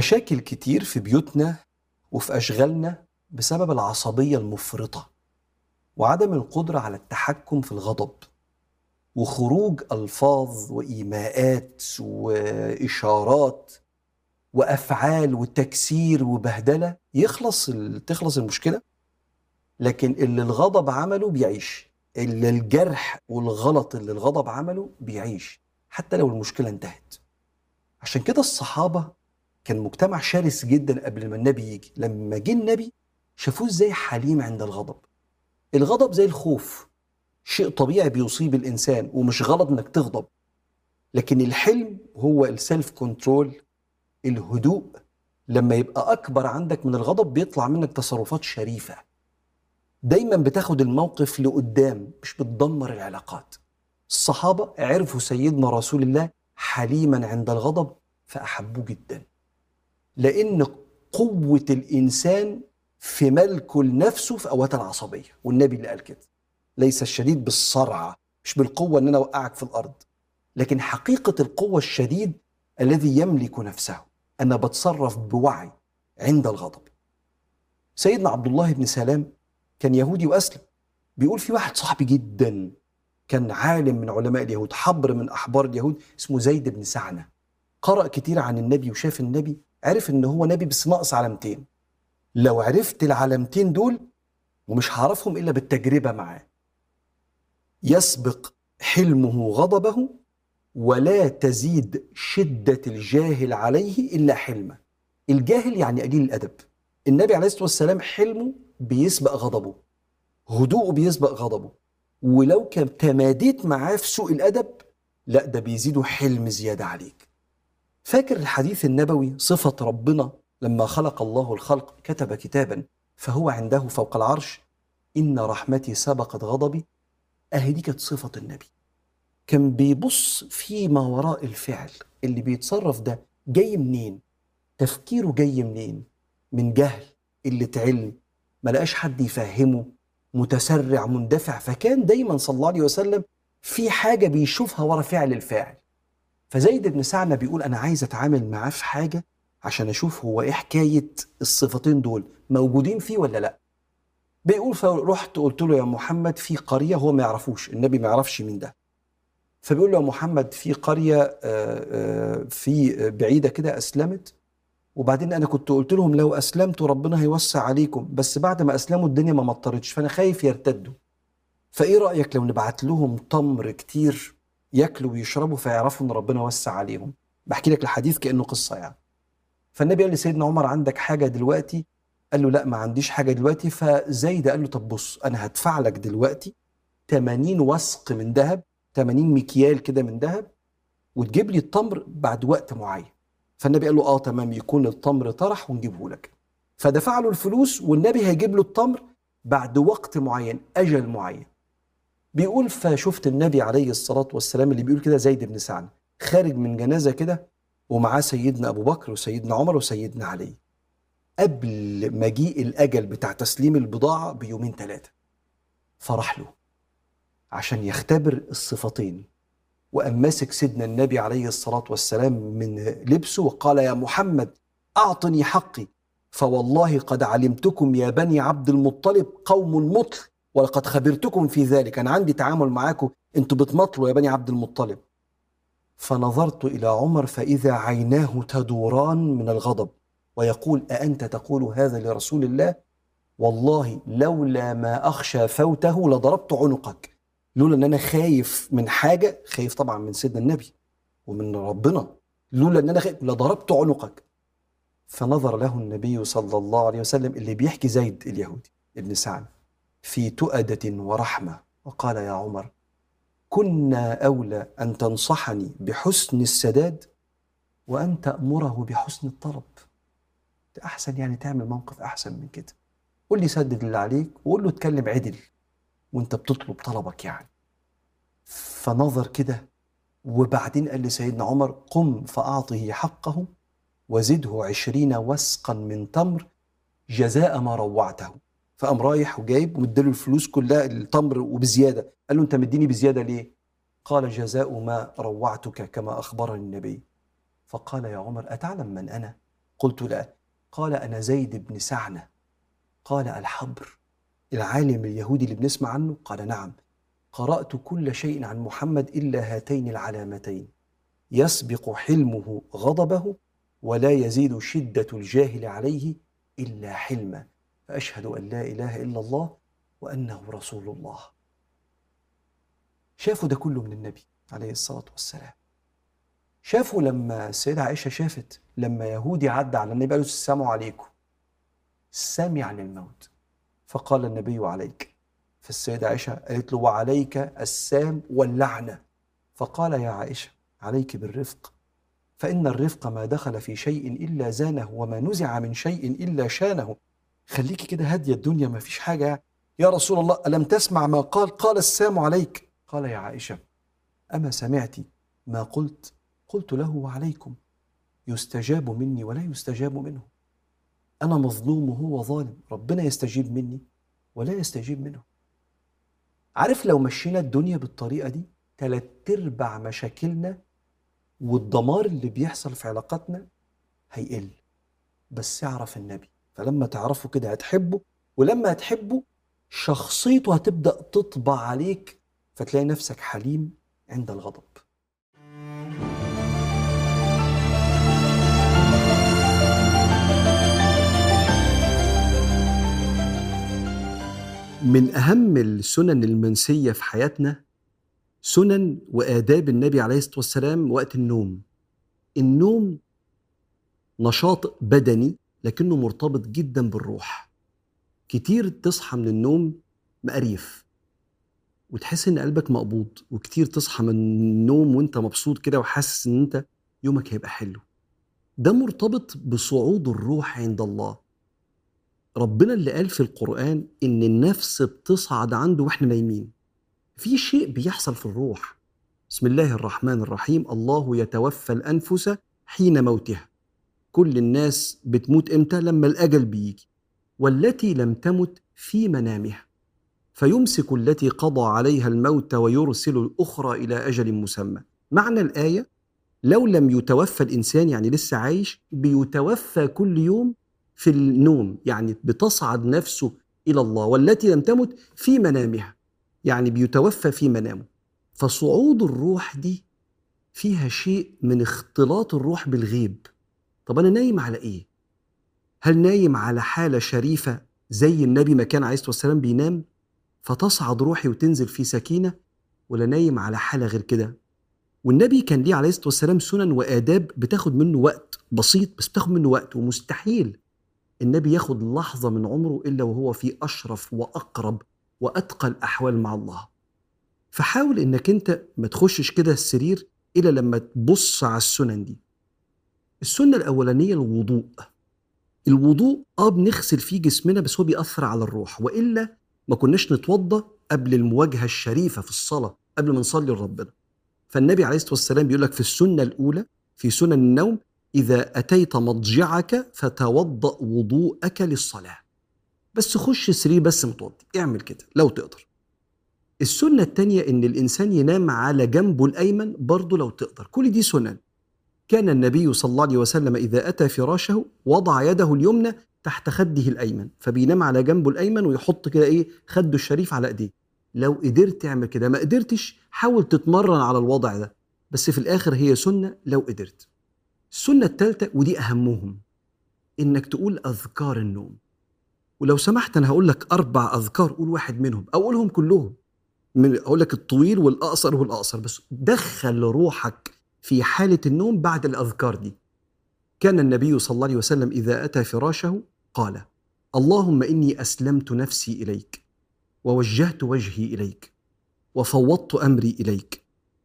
مشاكل كتير في بيوتنا وفي أشغالنا بسبب العصبية المفرطة وعدم القدرة على التحكم في الغضب وخروج ألفاظ وإيماءات وإشارات وأفعال وتكسير وبهدلة يخلص تخلص المشكلة. لكن اللي الغضب عمله بيعيش. اللي الجرح والغلط اللي الغضب عمله بيعيش حتى لو المشكلة انتهت. عشان كده الصحابة كان مجتمع شرس جدا قبل ما النبي يجي. لما جه النبي شافوه إزاي حليم عند الغضب. الغضب زي الخوف. شيء طبيعي بيصيب الإنسان ومش غلط إنك تغضب. لكن الحلم هو السيلف كنترول الهدوء. لما يبقى أكبر عندك من الغضب بيطلع منك تصرفات شريفة. دايما بتاخد الموقف لقدام مش بتدمر العلاقات. الصحابة عرفوا سيدنا رسول الله حليما عند الغضب فأحبوه جدا. لأن قوة الإنسان في ملكه لنفسه في أوقات العصبية. والنبي اللي قال كده. ليس الشديد بالصرعه مش بالقوة إن أنا أوقعك في الأرض لكن حقيقة القوة الشديد الذي يملك نفسه. أنا بتصرف بوعي عند الغضب. سيدنا عبد الله بن سلام كان يهودي وأسلم. بيقول في واحد صاحبي جدا كان عالم من علماء اليهود حبر من أحبار اليهود اسمه زيد بن سعنة. قرأ كتير عن النبي وشاف النبي عرف إن هو نبي بس ناقص علامتين. لو عرفت العلامتين دول ومش هعرفهم إلا بالتجربة معاه. يسبق حلمه غضبه ولا تزيد شدة الجاهل عليه إلا حلمه. الجاهل يعني قليل الأدب. النبي عليه الصلاة والسلام حلمه بيسبق غضبه. هدوءه بيسبق غضبه. ولو كان تماديت معاه في سوء الأدب لا ده بيزيده حلم زيادة عليك. فاكر الحديث النبوي صفة ربنا لما خلق الله الخلق كتب كتابا فهو عنده فوق العرش؟ إن رحمتي سبقت غضبي. أهي دي كانت صفة النبي. كان بيبص فيما وراء الفعل. اللي بيتصرف ده جاي منين؟ تفكيره جاي منين؟ من جهل. قلة علم ما لقاش حد يفهمه. متسرع مندفع. فكان دايما صلى الله عليه وسلم في حاجة بيشوفها ورا فعل الفاعل. فزيد بن سعمة بيقول أنا عايز أتعامل معاه في حاجة عشان أشوف هو إيه حكاية الصفتين دول موجودين فيه ولا لأ؟ بيقول فرحت قلت له يا محمد في قرية هو ما يعرفوش النبي ما يعرفش مين ده. فبيقول له يا محمد في قرية في بعيدة كده أسلمت وبعدين أنا كنت قلت لهم لو أسلمتوا ربنا هيوسع عليكم بس بعد ما أسلموا الدنيا ما مطرتش فأنا خايف يرتدوا. فإيه رأيك لو نبعت لهم تمر كتير ياكلوا ويشربوا فيعرفوا إن ربنا وسع عليهم. بحكي لك الحديث كأنه قصة يعني. فالنبي قال لسيدنا عمر عندك حاجة دلوقتي؟ قال له لا ما عنديش حاجة دلوقتي. فزيد قال له طب بص أنا هدفع لك دلوقتي 80 وسق من ذهب 80 مكيال كده من ذهب وتجيب لي التمر بعد وقت معين. فالنبي قال له آه تمام يكون التمر طرح ونجيبه لك. فدفع له الفلوس والنبي هيجيب له التمر بعد وقت معين أجل معين. بيقول فشفت النبي عليه الصلاة والسلام اللي بيقول كده زيد بن سعد خارج من جنازة كده ومعاه سيدنا أبو بكر وسيدنا عمر وسيدنا علي. قبل مجيء الأجل بتاع تسليم البضاعة بيومين ثلاثة فراح له عشان يختبر الصفتين. وقام ماسك سيدنا النبي عليه الصلاة والسلام من لبسه وقال يا محمد أعطني حقي فوالله قد علمتكم يا بني عبد المطلب قوم مطل ولقد خبرتكم في ذلك. أنا عندي تعامل معاكم. أنتوا بتمطلوا يا بني عبد المطلب. فنظرت إلى عمر فإذا عيناه تدوران من الغضب ويقول أأنت تقول هذا لرسول الله؟ والله لولا ما أخشى فوته لضربت عنقك. لولا أن أنا خايف من حاجة خايف طبعا من سيدنا النبي ومن ربنا. لولا أن أنا خايف لضربت عنقك. فنظر له النبي صلى الله عليه وسلم اللي بيحكي زيد اليهودي ابن سعد. في تؤدة ورحمة. وقال يا عمر كنا أولى أن تنصحني بحسن السداد وأن تأمره بحسن الطلب. أحسن يعني تعمل موقف أحسن من كده. قول لي سدد اللي عليك وقول له اتكلم عدل وأنت بتطلب طلبك يعني. فنظر كده وبعدين قال لسيدنا عمر قم فأعطه حقه وزده عشرين وسقا من تمر جزاء ما روعته. فقام رايح وجايب ومديله الفلوس كلها التمر وبزيادة. قال له انت مديني بزيادة ليه؟ قال جزاء ما روعتك كما أخبرني النبي. فقال يا عمر أتعلم من أنا؟ قلت لا. قال أنا زيد بن سعنة. قال الحبر. العالم اليهودي اللي بنسمع عنه؟ قال نعم. قرأت كل شيء عن محمد إلا هاتين العلامتين. يسبق حلمه غضبه ولا يزيد شدة الجاهل عليه إلا حلما فأشهد أن لا إله إلا الله وأنه رسول الله. شافوا ده كله من النبي عليه الصلاة والسلام. شافوا لما السيدة عائشة شافت لما يهودي عدى على النبي قال له السلام عليكم. سامي عن الموت فقال النبي عليك. فالسيدة عائشة قالت له وعليك السام واللعنة. فقال يا عائشة عليك بالرفق. فإن الرفق ما دخل في شيء إلا زانه وما نزع من شيء إلا شانه. خليكي كده هادية الدنيا ما فيش حاجة. يا رسول الله ألم تسمع ما قال؟ قال السام عليك. قال يا عائشة أما سمعت ما قلت؟ قلت له وعليكم يستجاب مني ولا يستجاب منه. أنا مظلوم وهو ظالم. ربنا يستجيب مني ولا يستجيب منه. عارف لو مشينا الدنيا بالطريقة دي تلات أرباع مشاكلنا والدمار اللي بيحصل في علاقاتنا هيقل. بس اعرف النبي فلما تعرفه كده هتحبه ولما هتحبه شخصيته هتبدأ تطبع عليك فتلاقي نفسك حليم عند الغضب. من أهم السنن المنسية في حياتنا سنن وآداب النبي عليه الصلاة والسلام وقت النوم. النوم نشاط بدني لكنه مرتبط جدا بالروح. كتير تصحى من النوم مقريف وتحس إن قلبك مقبوض وكتير تصحى من النوم وإنت مبسوط كده وحاسس إن إنت يومك هيبقى حلو. ده مرتبط بصعود الروح عند الله. ربنا اللي قال في القرآن إن النفس بتصعد عنده وإحنا نايمين. في شيء بيحصل في الروح. بسم الله الرحمن الرحيم. الله يتوفى الأنفس حين موتها. كل الناس بتموت إمتى؟ لما الأجل بيجي والتي لم تمت في منامها. فيمسك التي قضى عليها الموت ويرسل الأخرى إلى أجل مسمى. معنى الآية لو لم يتوفى الإنسان يعني لسه عايش بيتوفى كل يوم في النوم يعني بتصعد نفسه إلى الله. والتي لم تمت في منامها يعني بيتوفى في منامه. فصعود الروح دي فيها شيء من اختلاط الروح بالغيب. طب أنا نايم على إيه؟ هل نايم على حالة شريفة زي النبي ما كان عليه الصلاة والسلام بينام فتصعد روحي وتنزل في سكينة ولا نايم على حالة غير كده؟ والنبي كان ليه عليه الصلاة والسلام سنن وآداب بتاخد منه وقت بسيط بس بتاخد منه وقت ومستحيل. النبي ياخد لحظة من عمره إلا وهو في أشرف وأقرب وأتقى الأحوال مع الله. فحاول إنك أنت ما تخشش كده السرير إلا لما تبص على السنن دي. السنة الأولانية الوضوء. الوضوء آه بنغسل فيه جسمنا بس هو بيأثر على الروح وإلا ما كناش نتوضى قبل المواجهة الشريفة في الصلاة قبل ما نصلي لربنا. فالنبي عليه الصلاة والسلام بيقول لك في السنة الأولى في سنن النوم إذا أتيت مضجعك فتوضأ وضوءك للصلاة. بس خش السرير بس متوضي اعمل كده لو تقدر. السنة التانية إن الإنسان ينام على جنبه الأيمن برضه لو تقدر. كل دي سنن. كان النبي صلى الله عليه وسلم إذا أتى فراشه وضع يده اليمنى تحت خده الأيمن فبينام على جنبه الأيمن ويحط كده إيه خده الشريف على إيديه. لو قدرت تعمل كده ما قدرتش حاول تتمرن على الوضع ده. بس في الآخر هي سنة لو قدرت. السنة الثالثة ودي أهمهم إنك تقول أذكار النوم. ولو سمحت أنا هقول لك أربع أذكار قول واحد منهم أو قولهم كلهم. من أقول لك الطويل والأقصر والأقصر بس دخل روحك في حالة النوم بعد الأذكار دي. كان النبي صلى الله عليه وسلم إذا أتى فراشه قال اللهم إني أسلمت نفسي إليك ووجهت وجهي إليك وفوضت أمري إليك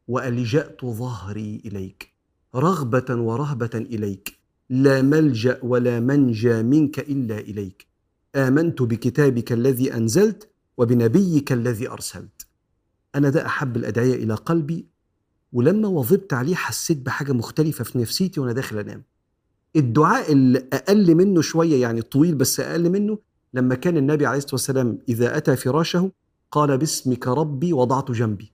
وألجأت ظهري إليك رغبة ورهبة إليك لا ملجأ ولا منجى منك إلا إليك آمنت بكتابك الذي أنزلت وبنبيك الذي أرسلت. أنا ده أحب الأدعية إلى قلبي ولما وظبت عليه حسيت بحاجة مختلفة في نفسيتي وأنا داخل أنام. الدعاء اللي أقل منه شوية يعني طويل بس أقل منه لما كان النبي عليه الصلاة والسلام إذا أتى فراشه قال باسمك ربي وضعت جنبي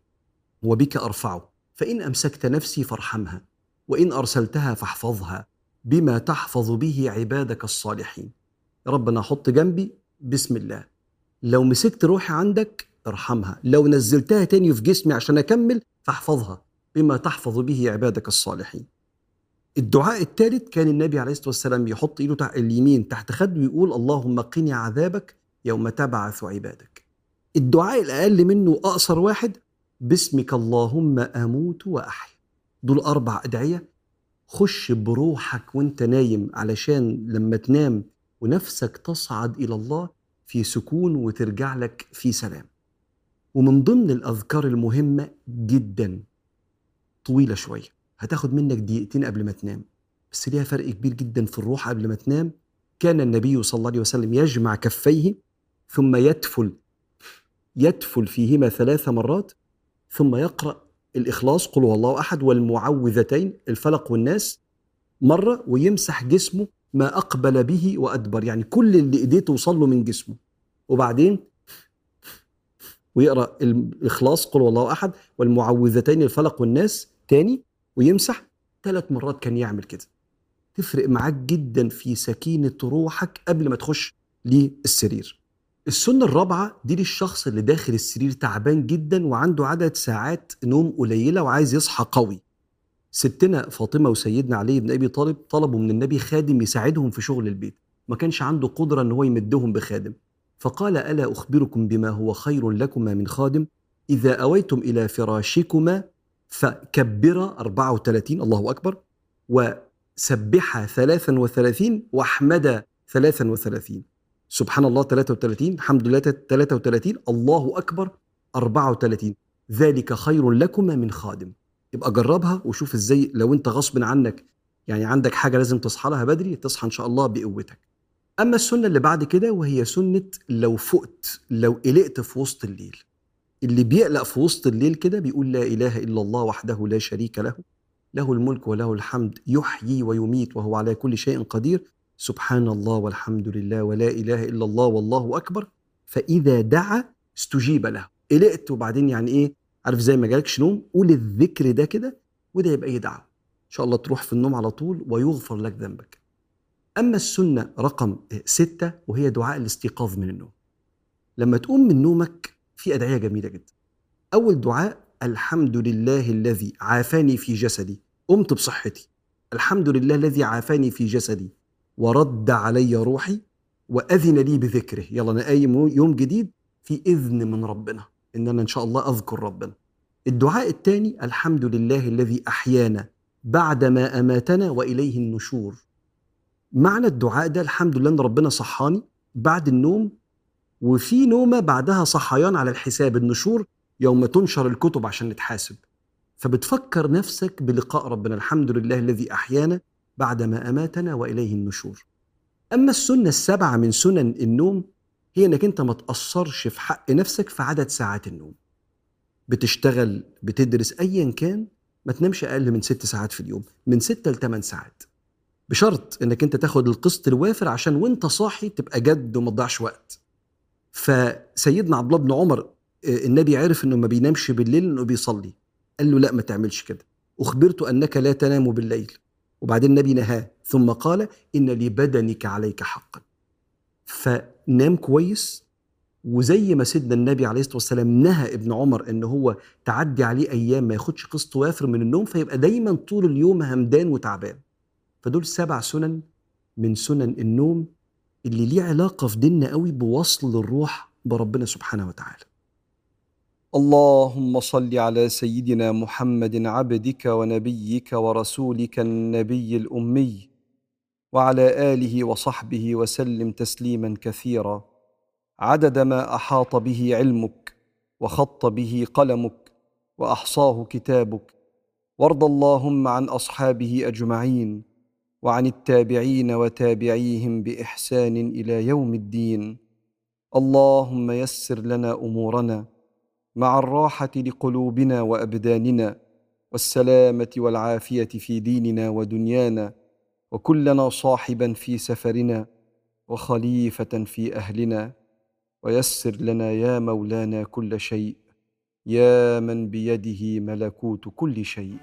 وبك أرفعه فإن أمسكت نفسي فارحمها وإن أرسلتها فاحفظها بما تحفظ به عبادك الصالحين. ربنا حط جنبي بسم الله. لو مسكت روحي عندك ارحمها لو نزلتها تاني في جسمي عشان أكمل فاحفظها. بما تحفظ به عبادك الصالحين. الدعاء الثالث كان النبي عليه الصلاة والسلام يحط إيده تحت اليمين تحت خده ويقول اللهم قني عذابك يوم تبعث عبادك. الدعاء الأقل منه أقصر واحد باسمك اللهم أموت وأحيا. دول أربع أدعية. خش بروحك وأنت نايم علشان لما تنام ونفسك تصعد إلى الله في سكون وترجع لك في سلام. ومن ضمن الأذكار المهمة جدا طويلة شوية هتاخد منك دقيقتين قبل ما تنام. بس ليها فرق كبير جدا في الروح قبل ما تنام. كان النبي صلى الله عليه وسلم يجمع كفيه ثم يتفل يتفل فيهما ثلاث مرات ثم يقرأ الإخلاص قل هو الله أحد والمعوذتين الفلق والناس مرة ويمسح جسمه ما أقبل به وأدبر. يعني كل اللي إيديه توصل له من جسمه. وبعدين ويقرأ الإخلاص قل هو الله أحد والمعوذتين الفلق والناس تاني ويمسح ثلاث مرات كان يعمل كده. تفرق معاك جدا في سكينة روحك قبل ما تخش للسرير. السنة الرابعة دي للشخص اللي داخل السرير تعبان جدا وعنده عدد ساعات نوم قليلة وعايز يصحى قوي. ستنا فاطمة وسيدنا علي بن أبي طالب طلبوا من النبي خادم يساعدهم في شغل البيت. ما كانش عنده قدرة أن هو يمدهم بخادم. فقال ألا أخبركم بما هو خير لكما من خادم؟ إذا أويتم إلى فراشكما فكبر 34 الله أكبر وسبح 33 وأحمد 33 سبحان الله 33 الحمد لله 33 الله أكبر 34 ذلك خير لكما من خادم. يبقى جربها وشوف إزاي لو أنت غصب عنك يعني عندك حاجة لازم تصحى لها بدري تصحى إن شاء الله بقوتك. أما السنة اللي بعد كده وهي سنة لو فقت لو قلقت في وسط الليل. اللي بيقلق في وسط الليل كده بيقول لا إله إلا الله وحده لا شريك له له الملك وله الحمد يحيي ويميت وهو على كل شيء قدير. سبحان الله والحمد لله ولا إله إلا الله والله أكبر. فإذا دعا استجيب له. قلقت وبعدين يعني إيه؟ عارف زي ما جالكش نوم قول الذكر ده كده وده يبقى يدعى إن شاء الله تروح في النوم على طول ويغفر لك ذنبك. أما السنة رقم ستة وهي دعاء الاستيقاظ من النوم. لما تقوم من نومك في أدعية جميلة جدا. أول دعاء الحمد لله الذي عافاني في جسدي. قمت بصحتي. الحمد لله الذي عافاني في جسدي. ورد علي روحي وأذن لي بذكره. يلا أنا قايم يوم جديد في إذن من ربنا. إن أنا إن شاء الله أذكر ربنا. الدعاء الثاني الحمد لله الذي أحيانا بعدما أماتنا وإليه النشور. معنى الدعاء ده الحمد لله إن ربنا صحاني بعد النوم وفي نومة بعدها صحيان على الحساب النشور يوم تنشر الكتب عشان نتحاسب. فبتفكر نفسك بلقاء ربنا الحمد لله الذي أحيانا بعدما أماتنا وإليه النشور. أما السنة السبعه من سنن النوم هي إنك أنت ما تاثرش في حق نفسك في عدد ساعات النوم. بتشتغل بتدرس ايا كان ما تنامش أقل من ست ساعات في اليوم من ستة لثمان ساعات. بشرط إنك أنت تاخد القسط الوافر عشان وأنت صاحي تبقى جد وما تضيعش وقت. فسيدنا عبد الله بن عمر آه، النبي عرف إنه ما بينامش بالليل إنه بيصلي. قال له لا ما تعملش كده. أخبرت أنك لا تنام بالليل. وبعدين النبي نهاه ثم قال إن لبدنك عليك حقا. فنام كويس وزي ما سيدنا النبي عليه الصلاة والسلام نهى ابن عمر إن هو تعدي عليه أيام ما ياخدش قسط وافر من النوم فيبقى دايما طول اليوم همدان وتعبان. فدول سبع سنن من سنن النوم اللي ليه علاقة في ديننا قوي بوصل الروح بربنا سبحانه وتعالى. اللهم صل على سيدنا محمد عبدك ونبيك ورسولك النبي الأمي وعلى آله وصحبه وسلم تسليما كثيرا. عدد ما أحاط به علمك وخط به قلمك وأحصاه كتابك. وارض اللهم عن أصحابه أجمعين. وعن التابعين وتابعيهم بإحسان إلى يوم الدين. اللهم يسر لنا أمورنا مع الراحة لقلوبنا وأبداننا والسلامة والعافية في ديننا ودنيانا وكلنا صاحبا في سفرنا وخليفة في أهلنا. ويسر لنا يا مولانا كل شيء يا من بيده ملكوت كل شيء.